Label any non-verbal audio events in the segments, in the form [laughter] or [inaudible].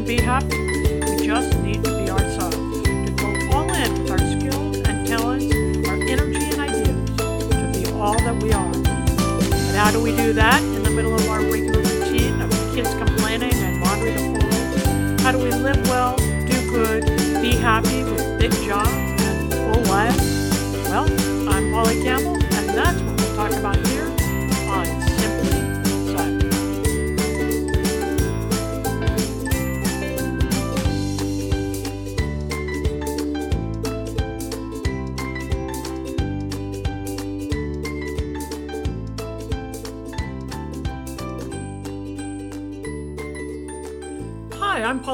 and be happy. We just need to be ourselves, to go all in with our skills and talents, our energy and ideas, to be all that we are. And how do we do that in the middle of our regular routine of kids complaining and laundry to fold? How do we live well, do good, be happy with big jobs and full lives? Well, I'm Polly Campbell,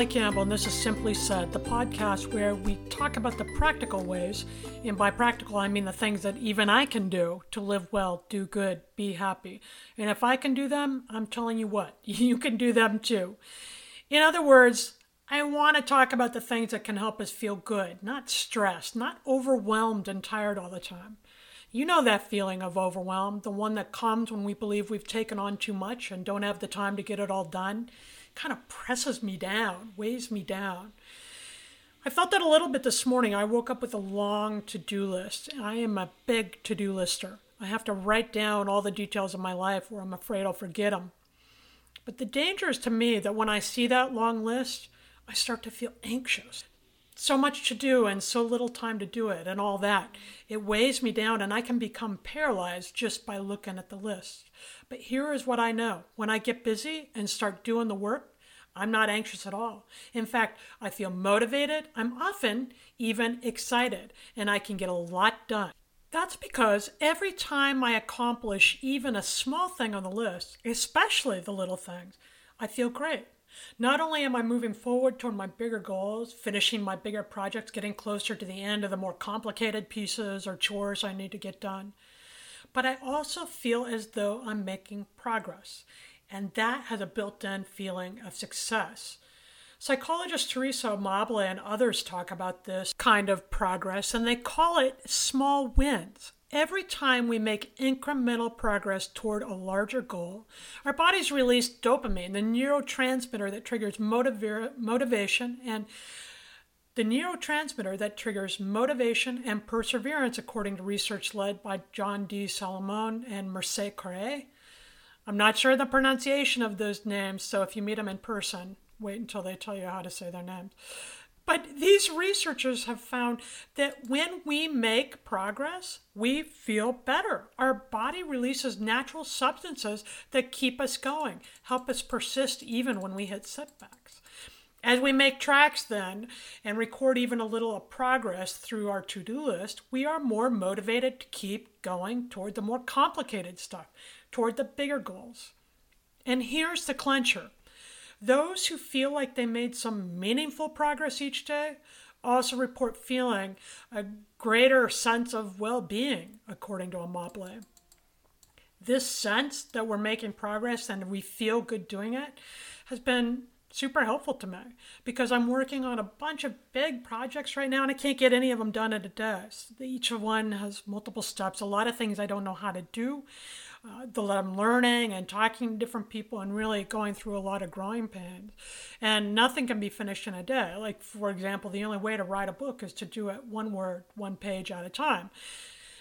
Hi, Campbell, and this is Simply Said, the podcast where we talk about the practical ways, and by practical, I mean the things that even I can do to live well, do good, be happy. And if I can do them, I'm telling you what, [laughs] you can do them too. In other words, I want to talk about the things that can help us feel good, not stressed, not overwhelmed and tired all the time. You know that feeling of overwhelm, the one that comes when we believe we've taken on too much and don't have the time to get it all done. Kind of presses me down, weighs me down. I felt that a little bit this morning. I woke up with a long to do list. I am a big to do lister. I have to write down all the details of my life or I'm afraid I'll forget them. But the danger is to me that when I see that long list, I start to feel anxious. So much to do and so little time to do it and all that. It weighs me down and I can become paralyzed just by looking at the list. But here is what I know when I get busy and start doing the work, I'm not anxious at all. In fact, I feel motivated. I'm often even excited and I can get a lot done. That's because every time I accomplish even a small thing on the list, especially the little things, I feel great. Not only am I moving forward toward my bigger goals, finishing my bigger projects, getting closer to the end of the more complicated pieces or chores I need to get done, but I also feel as though I'm making progress. And that has a built in feeling of success. Psychologist Teresa Amabile and others talk about this kind of progress, and they call it small wins. Every time we make incremental progress toward a larger goal, our bodies release dopamine, the neurotransmitter that triggers motiva- motivation and the neurotransmitter that triggers motivation and perseverance, according to research led by John D. Solomon and Merce Correa. I'm not sure the pronunciation of those names, so if you meet them in person, wait until they tell you how to say their names. But these researchers have found that when we make progress, we feel better. Our body releases natural substances that keep us going, help us persist even when we hit setbacks. As we make tracks then and record even a little of progress through our to do list, we are more motivated to keep going toward the more complicated stuff, toward the bigger goals. And here's the clincher those who feel like they made some meaningful progress each day also report feeling a greater sense of well being, according to Amabile. This sense that we're making progress and we feel good doing it has been super helpful to me because I'm working on a bunch of big projects right now and I can't get any of them done in a day. Each one has multiple steps, a lot of things I don't know how to do, uh, that I'm learning and talking to different people and really going through a lot of growing pains. And nothing can be finished in a day. Like, for example, the only way to write a book is to do it one word, one page at a time.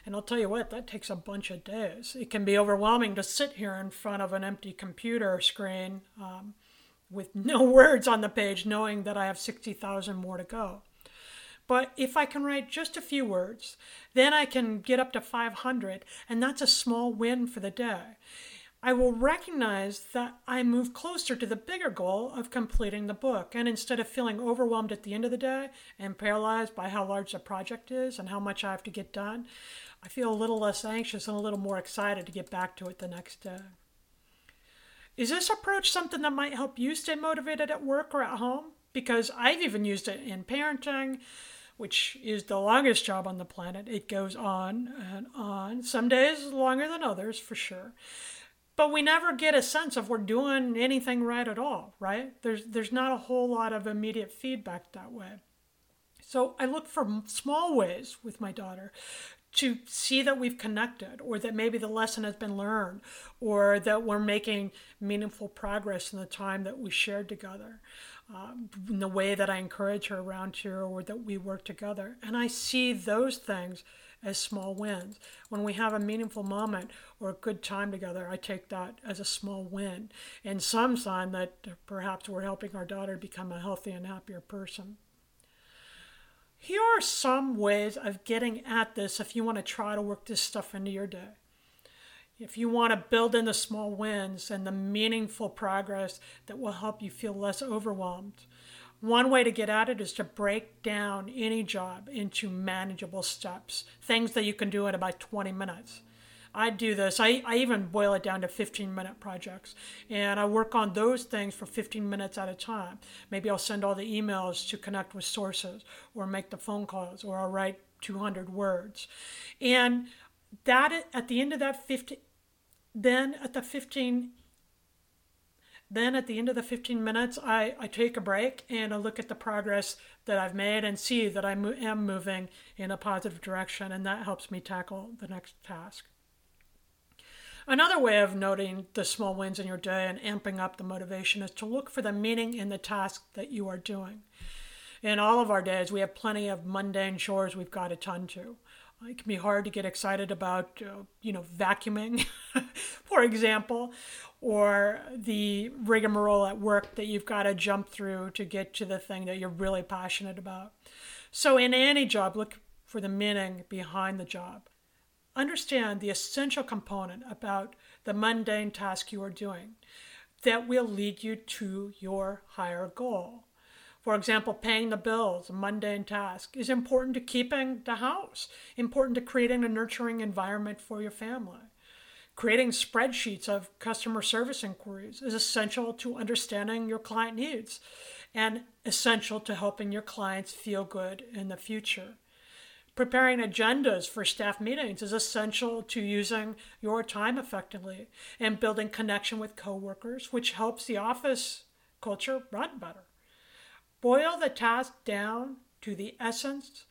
And I'll tell you what, that takes a bunch of days. It can be overwhelming to sit here in front of an empty computer screen. Um, with [laughs] no words on the page, knowing that I have 60,000 more to go. But if I can write just a few words, then I can get up to 500, and that's a small win for the day. I will recognize that I move closer to the bigger goal of completing the book. And instead of feeling overwhelmed at the end of the day and paralyzed by how large the project is and how much I have to get done, I feel a little less anxious and a little more excited to get back to it the next day. Is this approach something that might help you stay motivated at work or at home? Because I've even used it in parenting, which is the longest job on the planet. It goes on and on. Some days longer than others, for sure. But we never get a sense of we're doing anything right at all, right? There's there's not a whole lot of immediate feedback that way. So I look for small ways with my daughter to see that we've connected or that maybe the lesson has been learned or that we're making meaningful progress in the time that we shared together um, in the way that i encourage her around here or that we work together. And i see those things as small wins. When we have a meaningful moment or a good time together i take that as a small win and some sign that perhaps we're helping our daughter become a healthy and happier person here are some ways of getting at this if you want to try to work this stuff into your day. If you want to build in the small wins and the meaningful progress that will help you feel less overwhelmed, one way to get at it is to break down any job into manageable steps, things that you can do in about 20 minutes. I do this. I, I even boil it down to 15 minute projects. And I work on those things for 15 minutes at a time. Maybe I'll send all the emails to connect with sources or make the phone calls or I'll write 200 words. And that at the end of that 15, then at the 15, then at the end of the 15 minutes, I, I take a break and I look at the progress that I've made and see that I am moving in a positive direction. And that helps me tackle the next task. Another way of noting the small wins in your day and amping up the motivation is to look for the meaning in the task that you are doing. In all of our days, we have plenty of mundane chores we've got to tend to. It can be hard to get excited about, uh, you know, vacuuming, [laughs] for example, or the rigmarole at work that you've got to jump through to get to the thing that you're really passionate about. So, in any job, look for the meaning behind the job understand the essential component about the mundane task you are doing that will lead you to your higher goal. For example, paying the bills, a mundane task, is important to keeping the house, important to creating a nurturing environment for your family. Creating spreadsheets of customer service inquiries is essential to understanding your client needs and essential to helping your clients feel good in the future. Preparing agendas for staff meetings is essential to using your time effectively and building connection with coworkers, which helps the office culture run better. Boil the task down to the essence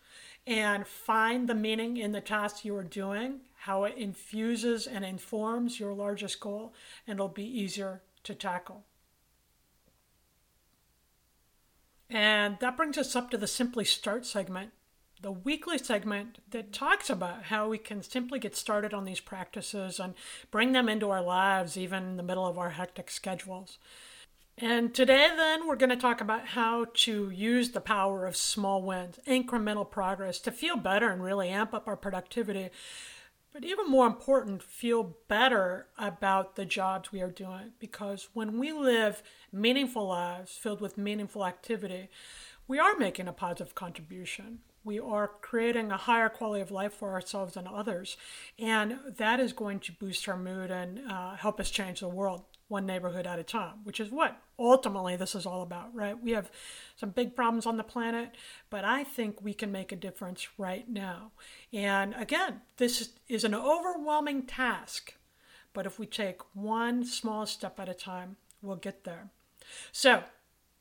and find the meaning in the task you are doing, how it infuses and informs your largest goal, and it'll be easier to tackle. And that brings us up to the Simply Start segment the weekly segment that talks about how we can simply get started on these practices and bring them into our lives, even in the middle of our hectic schedules. And today, then, we're going to talk about how to use the power of small wins, incremental progress to feel better and really amp up our productivity. But even more important, feel better about the jobs we are doing. Because when we live meaningful lives filled with meaningful activity, we are making a positive contribution we are creating a higher quality of life for ourselves and others. And that is going to boost our mood and uh, help us change the world one neighborhood at a time, which is what ultimately this is all about, right? We have some big problems on the planet, but I think we can make a difference right now. And again, this is an overwhelming task, but if we take one small step at a time, we'll get there. So,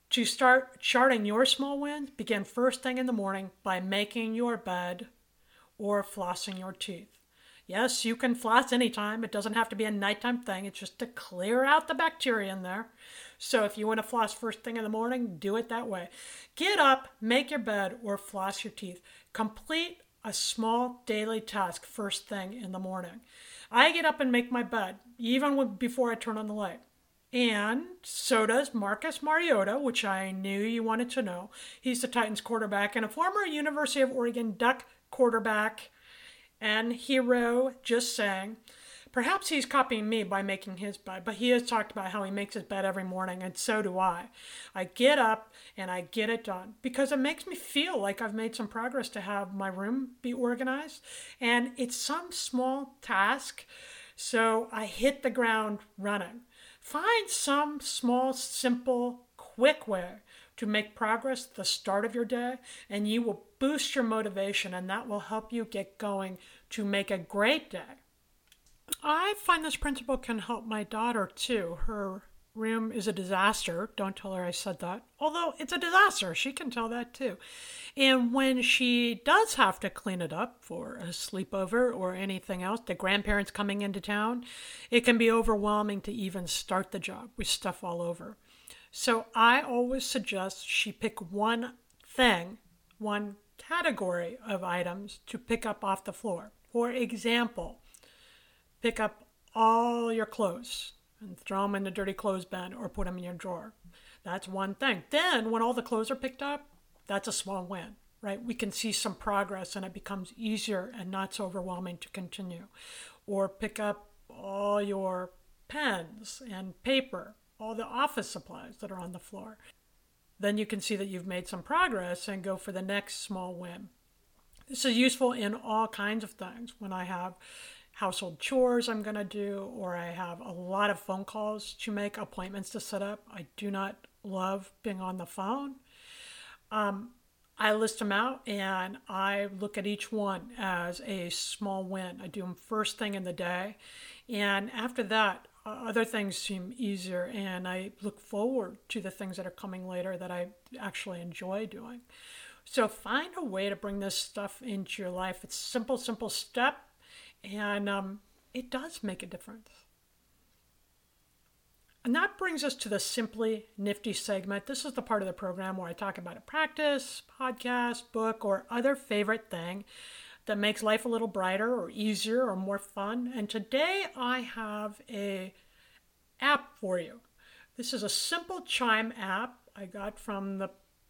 to start charting your small wins, begin first thing in the morning by making your bed or flossing your teeth. Yes, you can floss anytime. It doesn't have to be a nighttime thing. It's just to clear out the bacteria in there. So if you want to floss first thing in the morning, do it that way. Get up, make your bed, or floss your teeth. Complete a small daily task first thing in the morning. I get up and make my bed, even before I turn on the light. And so does Marcus Mariota, which I knew you wanted to know. He's the Titans quarterback and a former University of Oregon Duck quarterback and hero, just saying. Perhaps he's copying me by making his bed, but he has talked about how he makes his bed every morning, and so do I. I get up and I get it done because it makes me feel like I've made some progress to have my room be organized. And it's some small task, so I hit the ground running. Find some small, simple, quick way to make progress at the start of your day, and you will boost your motivation, and that will help you get going to make a great day. I find this principle can help my daughter too. Her room is a disaster. Don't tell her I said that. Although it's a disaster, she can tell that too. And when she does have to clean it up for a sleepover or anything else, the grandparents coming into town, it can be overwhelming to even start the job with stuff all over. So I always suggest she pick one thing, one category of items to pick up off the floor. For example, pick up all your clothes and throw them in the dirty clothes bin or put them in your drawer. That's one thing. Then, when all the clothes are picked up, that's a small win, right? We can see some progress and it becomes easier and not so overwhelming to continue. Or pick up all your pens and paper, all the office supplies that are on the floor. Then you can see that you've made some progress and go for the next small win. This is useful in all kinds of things. When I have household chores I'm going to do, or I have a lot of phone calls to make, appointments to set up. I do not love being on the phone. Um, I list them out and I look at each one as a small win. I do them first thing in the day. And after that, other things seem easier and I look forward to the things that are coming later that I actually enjoy doing. So find a way to bring this stuff into your life. It's simple, simple step and um, it does make a difference. And that brings us to the Simply Nifty segment. This is the part of the program where I talk about a practice, podcast, book, or other favorite thing that makes life a little brighter or easier or more fun. And today I have a app for you. This is a simple chime app I got from the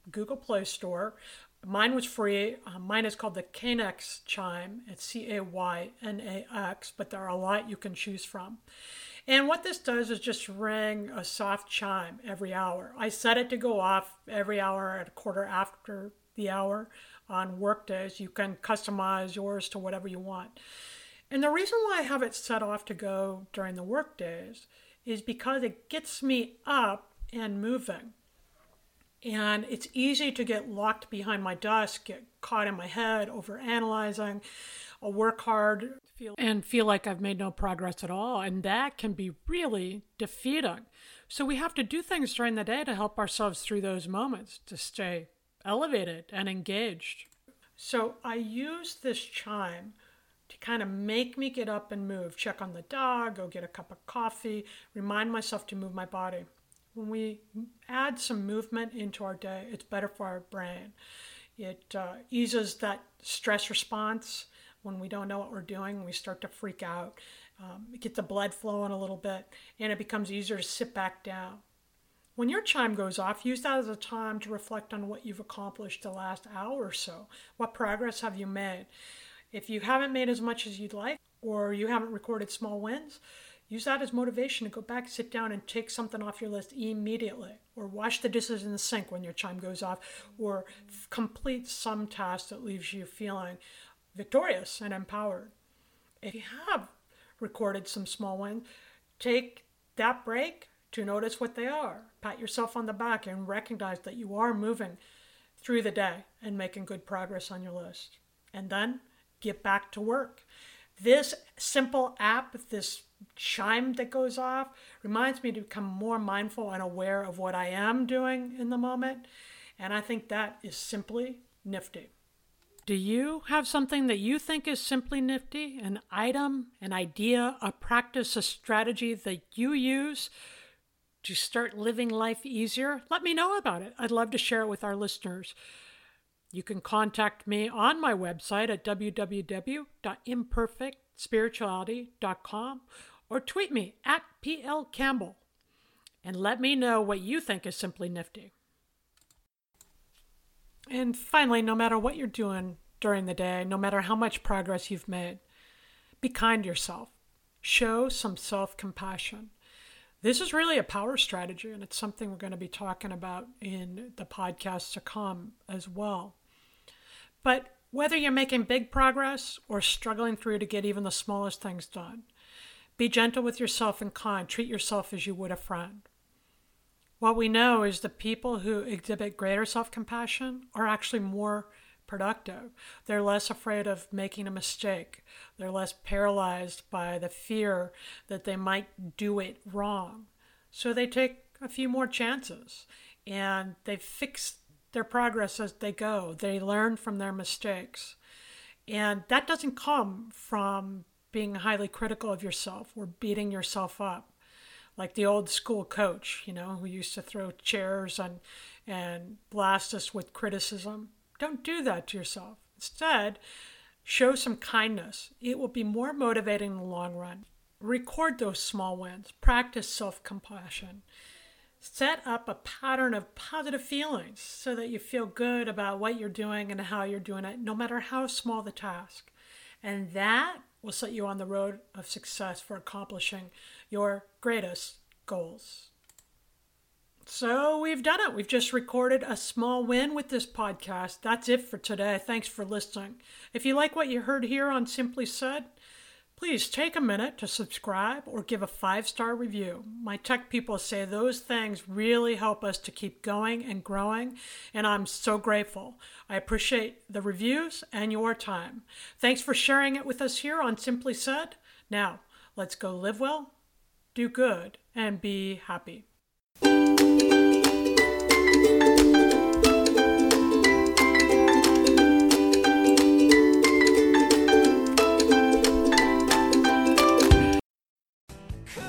Google Play Store. Mine was free. Uh, mine is called the Caynax Chime. It's C A Y N A X, but there are a lot you can choose from. And what this does is just ring a soft chime every hour. I set it to go off every hour at a quarter after the hour on work days. You can customize yours to whatever you want. And the reason why I have it set off to go during the work days is because it gets me up and moving. And it's easy to get locked behind my desk, get caught in my head, over analyzing. I'll work hard feel, and feel like I've made no progress at all. And that can be really defeating. So we have to do things during the day to help ourselves through those moments to stay elevated and engaged. So I use this chime to kind of make me get up and move, check on the dog, go get a cup of coffee, remind myself to move my body when we add some movement into our day, it's better for our brain. It uh, eases that stress response when we don't know what we're doing. We start to freak out. Um, it gets the blood flowing a little bit, and it becomes easier to sit back down. When your chime goes off, use that as a time to reflect on what you've accomplished the last hour or so. What progress have you made? If you haven't made as much as you'd like, or you haven't recorded small wins, Use that as motivation to go back, sit down, and take something off your list immediately, or wash the dishes in the sink when your chime goes off, or complete some task that leaves you feeling victorious and empowered. If you have recorded some small wins, take that break to notice what they are. Pat yourself on the back and recognize that you are moving through the day and making good progress on your list. And then get back to work. This simple app, this chime that goes off reminds me to become more mindful and aware of what I am doing in the moment. And I think that is simply nifty. Do you have something that you think is simply nifty? An item, an idea, a practice, a strategy that you use to start living life easier? Let me know about it. I'd love to share it with our listeners. You can contact me on my website at www.imperfectspirituality.com or tweet me at PL Campbell and let me know what you think is simply nifty. And finally, no matter what you're doing during the day, no matter how much progress you've made, be kind to yourself. Show some self compassion. This is really a power strategy, and it's something we're going to be talking about in the podcasts to come as well. But whether you're making big progress or struggling through to get even the smallest things done, be gentle with yourself and kind. Treat yourself as you would a friend. What we know is the people who exhibit greater self compassion are actually more productive. They're less afraid of making a mistake. They're less paralyzed by the fear that they might do it wrong. So they take a few more chances and they fix their progress as they go. They learn from their mistakes. And that doesn't come from being highly critical of yourself or beating yourself up like the old school coach, you know, who used to throw chairs and and blast us with criticism. Don't do that to yourself. Instead, show some kindness. It will be more motivating in the long run. Record those small wins. Practice self-compassion. Set up a pattern of positive feelings so that you feel good about what you're doing and how you're doing it, no matter how small the task. And that will set you on the road of success for accomplishing your greatest goals. So we've done it. We've just recorded a small win with this podcast. That's it for today. Thanks for listening. If you like what you heard here on Simply Said, please take a minute to subscribe or give a five star review. My tech people say those things really help us to keep going and growing, and I'm so grateful. I appreciate the reviews and your time. Thanks for sharing it with us here on Simply Said. Now, let's go live well, do good, and be happy.